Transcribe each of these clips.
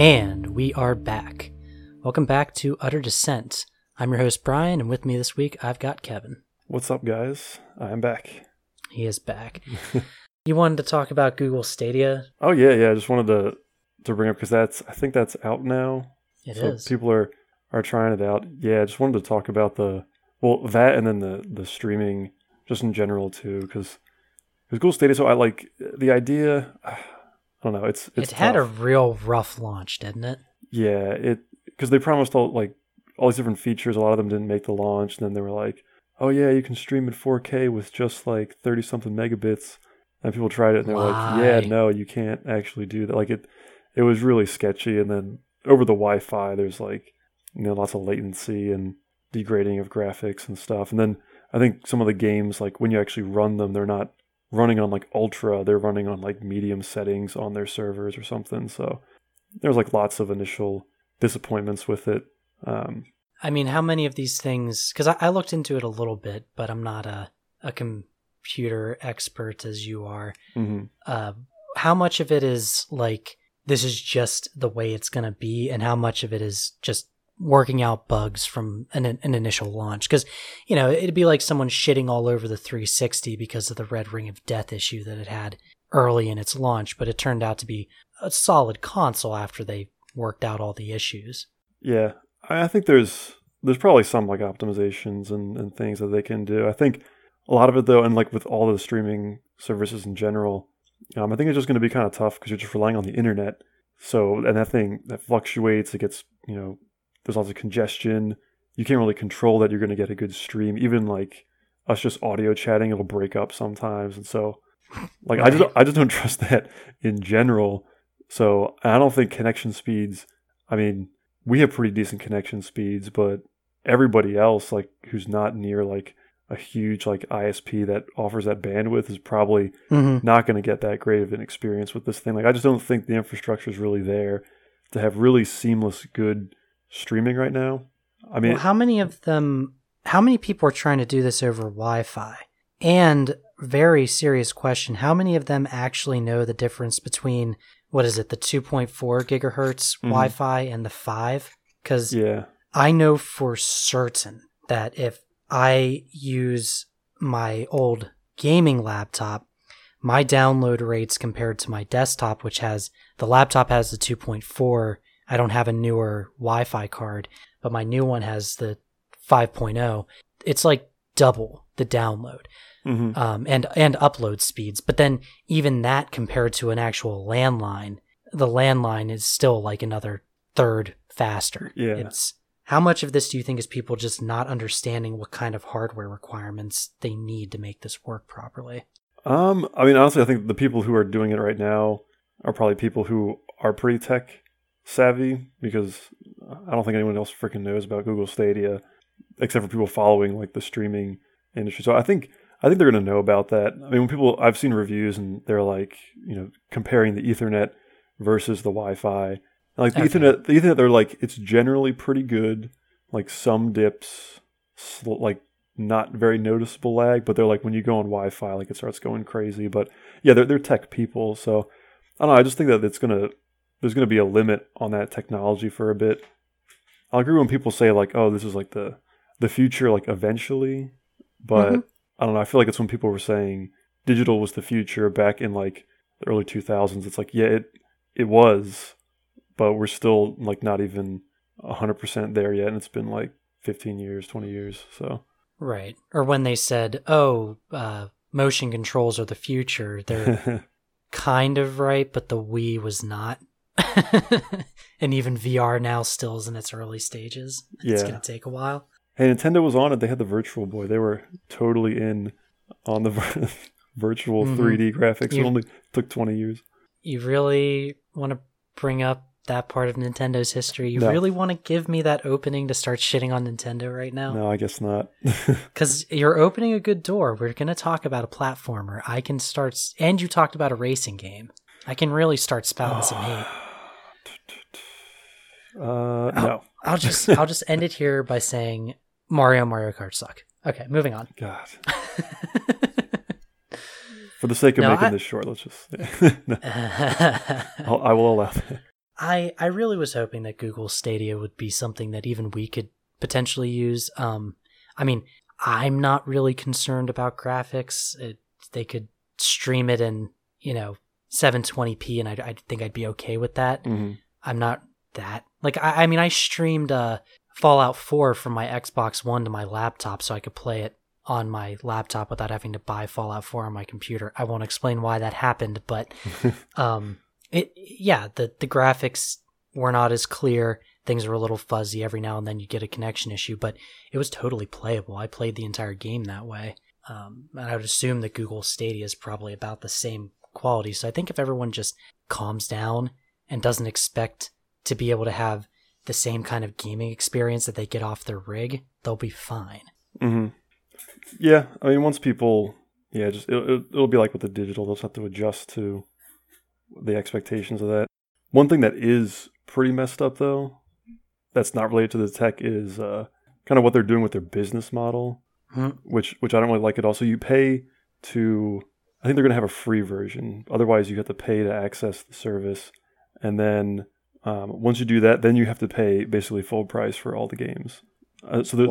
And we are back. Welcome back to Utter Descent. I'm your host, Brian, and with me this week, I've got Kevin. What's up, guys? I'm back. He is back. you wanted to talk about Google Stadia? Oh yeah, yeah. I just wanted to to bring up because that's I think that's out now. It so is. people are are trying it out. Yeah, I just wanted to talk about the well that and then the the streaming just in general too because Google Stadia. So I like the idea. I don't know. It's it's it had a real rough launch, didn't it? yeah it because they promised all like all these different features. A lot of them didn't make the launch. And then they were like, oh yeah, you can stream in 4K with just like 30 something megabits. And people tried it and they're like, yeah, no, you can't actually do that. Like it, it was really sketchy. And then over the Wi-Fi, there's like, you know, lots of latency and degrading of graphics and stuff. And then I think some of the games, like when you actually run them, they're not running on like ultra. They're running on like medium settings on their servers or something. So there's like lots of initial disappointments with it. Um, I mean, how many of these things? Because I, I looked into it a little bit, but I'm not a a computer expert as you are. mhm. Uh, how much of it is like this is just the way it's going to be, and how much of it is just working out bugs from an, an initial launch? Because you know, it'd be like someone shitting all over the 360 because of the red ring of death issue that it had early in its launch, but it turned out to be a solid console after they worked out all the issues. Yeah, I think there's there's probably some like optimizations and, and things that they can do. I think a lot of it though, and like with all the streaming services in general, um, I think it's just going to be kind of tough because you're just relying on the internet. So and that thing that fluctuates, it gets you know there's lots of congestion. You can't really control that you're going to get a good stream. Even like us just audio chatting, it'll break up sometimes, and so like I just I just don't trust that in general. So I don't think connection speeds. I mean, we have pretty decent connection speeds, but everybody else, like who's not near like a huge like ISP that offers that bandwidth, is probably Mm-hmm. not going to get that great of an experience with this thing. Like I just don't think the infrastructure is really there to have really seamless, good streaming right now. I mean, well, how many of them? How many people are trying to do this over Wi-Fi? And very serious question: How many of them actually know the difference between what is it, the 2.4 gigahertz Mhm. Wi-Fi and the five? Because yeah, I know for certain that if I use my old gaming laptop, my download rates compared to my desktop, which has the laptop has the 2.4. I don't have a newer Wi Fi card, but my new one has the 5.0. It's like double the download hmm um, and and upload speeds. But then even that compared to an actual landline, the landline is still like another third faster. Yeah. It's how much of this do you think is people just not understanding what kind of hardware requirements they need to make this work properly? Um, I mean, honestly, I think the people who are doing it right now are probably people who are pretty tech savvy because I don't think anyone else freaking knows about Google Stadia except for people following like the streaming industry. So I think I think they're going to know about that. I mean, when people I've seen reviews and they're like, you know, comparing the Ethernet versus the Wi-Fi. And, like the Okay. Ethernet, the Ethernet, they're like it's generally pretty good. Like some dips, sl- like not very noticeable lag, but they're like when you go on Wi-Fi, like it starts going crazy. But yeah, they're they're tech people, so I don't know. I just think that it's gonna there's gonna be a limit on that technology for a bit. I'll agree when people say like, oh, this is like the the future, like eventually, but Mhm. I don't know. I feel like it's when people were saying digital was the future back in like the early 2000s. It's like yeah, it it was, but we're still like not even 100% there yet, and it's been like 15 years, 20 years, so. Right. Or when they said, "Oh, uh, motion controls are the future," they're kind of right, but the Wii was not. and even VR now still is in its early stages. Yeah. It's going to take a while. Hey, Nintendo was on it. They had the Virtual Boy. They were totally in on the vir- virtual Mhm. 3D graphics. It only took 20 years. You really want to bring up that part of Nintendo's history? You No. really want to give me that opening to start shitting on Nintendo right now? No, I guess not. Because you're opening a good door. We're going to talk about a platformer. I can start, and you talked about a racing game. I can really start spouting some hate. Uh, no. I'll just I'll just end it here by saying Mario Mario Kart suck. Okay, moving on. God. For the sake of No, making I- this short, let's just. no, I'll, I will allow that. I I really was hoping that Google Stadia would be something that even we could potentially use. Um, I mean, I'm not really concerned about graphics. It, they could stream it in you know 720p, and I I think I'd be okay with that. hmm I'm not that like I, I mean I streamed uh Fallout 4 from my Xbox One to my laptop so I could play it on my laptop without having to buy Fallout 4 on my computer. I won't explain why that happened, but um it yeah, the the graphics were not as clear. Things were a little fuzzy every now and then you get a connection issue, but it was totally playable. I played the entire game that way. Um, and I would assume that Google Stadia is probably about the same quality. So I think if everyone just calms down and doesn't expect to be able to have the same kind of gaming experience that they get off their rig, they'll be fine. Mm-hmm. Yeah, I mean, once people, yeah, just it'll, it'll- be like with the digital. They'll just have to adjust to the expectations of that. One thing that is pretty messed up, though, that's not related to the tech, is uh, kind of what they're doing with their business model, Hmm. which which I don't really like at all. So you pay to, I think they're going to have a free version. Otherwise, you have to pay to access the service, and then um, once you do that, then you have to pay basically full price for all the games. Uh, so there,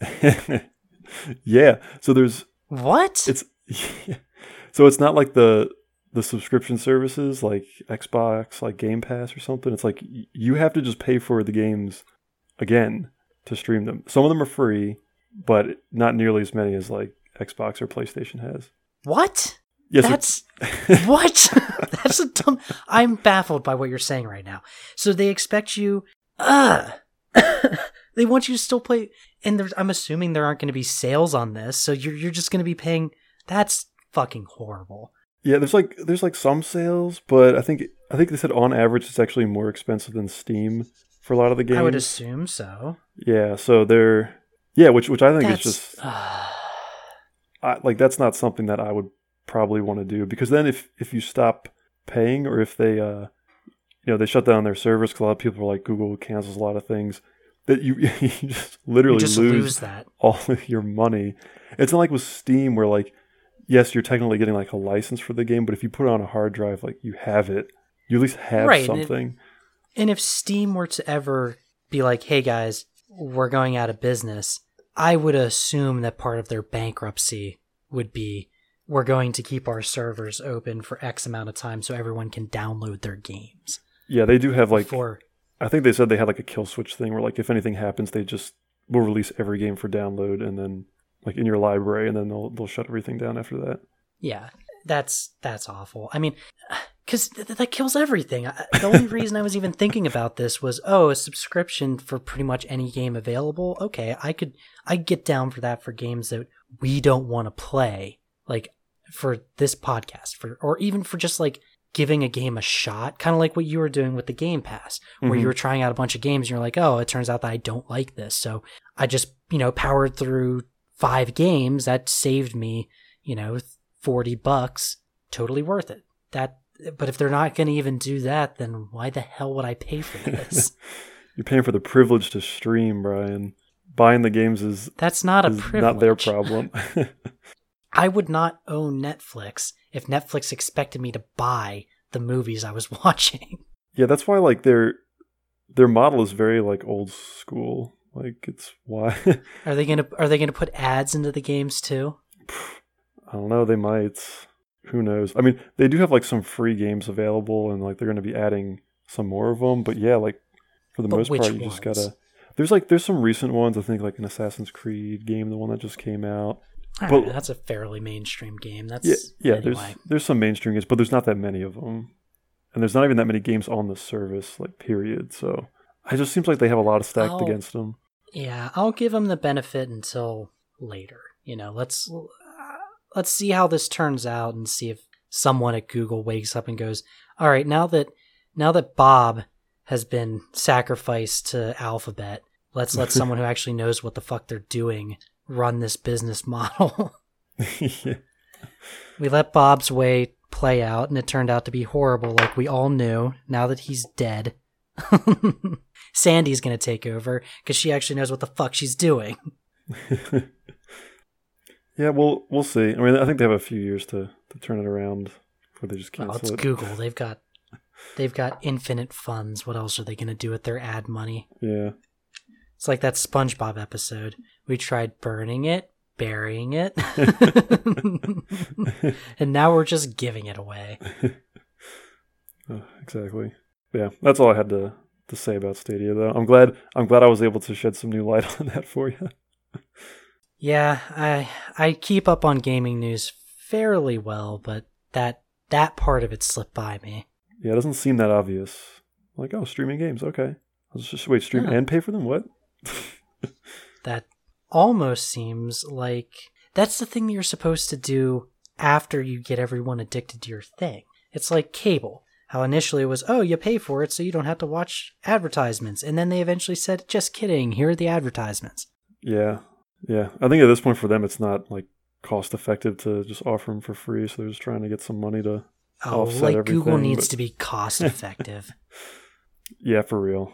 there's yeah. So there's What? it's so it's not like the the subscription services like Xbox, like Game Pass or something. It's like you have to just pay for the games again to stream them. Some of them are free, but not nearly as many as like Xbox or PlayStation has. what? Yes, That's what? That's a dumb. I'm baffled by what you're saying right now. So they expect you. Uh they want you to still play, and there's, I'm assuming there aren't going to be sales on this, so you're you're just going to be paying. That's fucking horrible. yeah. There's like there's like some sales, but I think I think they said on average it's actually more expensive than Steam for a lot of the games. I would assume so. yeah, so they're yeah, which which I think That's is just uh, I, like that's not something that I would probably want to do because then if if you stop paying or if they uh you know they shut down their servers because a lot of people are like Google cancels a lot of things that you you just literally you just lose, lose that. all of your money. It's not like with Steam where like yes you're technically getting like a license for the game but if you put it on a hard drive like you have it you at least have Right, and it- something. And if Steam were to ever be like, hey guys, we're going out of business, I would assume that part of their bankruptcy would be we're going to keep our servers open for X amount of time so everyone can download their games. yeah, they do have like for I think they said they had like a kill switch thing where like if anything happens, they just will release every game for download and then like in your library, and then they'll they'll shut everything down after that. yeah, that's that's awful. I mean, because th- th- that kills everything. I- The only reason I was even thinking about this was, oh, a subscription for pretty much any game available. Okay, I could I get down for that for games that we don't want to play, like for this podcast, for or even for just like giving a game a shot, kind of like what you were doing with the Game Pass, where Mhm. you were trying out a bunch of games and you're like, oh, it turns out that I don't like this, so I just you know powered through five games that saved me you know 40 bucks totally worth it that but if they're not going to even do that then why the hell would i pay for this You're paying for the privilege to stream, Brian. Buying the games is, that's not a is privilege not their problem. i would not own netflix if netflix expected me to buy the movies i was watching yeah, that's why like their their model is very like old school. Like it's why are they going to are they going to put ads into the games too I don't know. They might. Who knows? I mean, they do have like some free games available, and like they're going to be adding some more of them. But yeah, like for the But most part, you just gotta. There's like there's some recent ones. I think like an Assassin's Creed game, the one that just came out. Well- right, that's a fairly mainstream game that's Yeah, yeah. anyway. There's there's some mainstream games, but there's not that many of them, and there's not even that many games on the service. Like period. So it just seems like they have a lot of stacked I'll- against them. Yeah, I'll give them the benefit until later. You know, let's uh, let's see how this turns out and see if someone at Google wakes up and goes, "All right, now that now that Bob has been sacrificed to Alphabet, let's let someone who actually knows what the fuck they're doing run this business model." yeah. we let Bob's way play out and it turned out to be horrible like we all knew now that he's dead. Sandy's going to take over cuz she actually knows what the fuck she's doing. yeah. Well, we'll see. I mean, I think they have a few years to to turn it around before they just Well, cancel it's it. Google. They've got They've got infinite funds. What else are they going to do with their ad money? Yeah. It's like that SpongeBob episode. We tried burning it, burying it, and now we're just giving it away. Uh, exactly. Yeah, that's all I had to to say about Stadia though. I'm glad I'm glad I was able to shed some new light on that for you. Yeah, I I keep up on gaming news fairly well, but that that part of it slipped by me. Yeah, it doesn't seem that obvious. Like, oh, streaming games, okay. Let's just wait, stream Yeah. and pay for them? What? That almost seems like that's the thing that you're supposed to do after you get everyone addicted to your thing. It's like cable. How initially it was, oh, you pay for it so you don't have to watch advertisements. And then they eventually said, just kidding, here are the advertisements. Yeah, yeah. I think at this point for them, it's not like cost effective to just offer them for free. So they're just trying to get some money to. Oh, Offset like Google needs but- to be cost effective. Yeah, for real.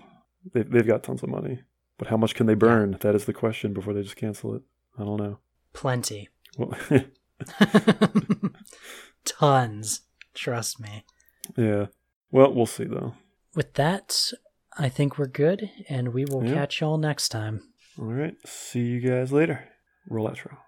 They've they've got tons of money, but how much can they burn? That is the question before they just cancel it. I don't know. Plenty. Well, Tons. Trust me. yeah. Well, we'll see though. With that, I think we're good, and we will Yeah. catch y'all next time. All right. See you guys later. Roll outro.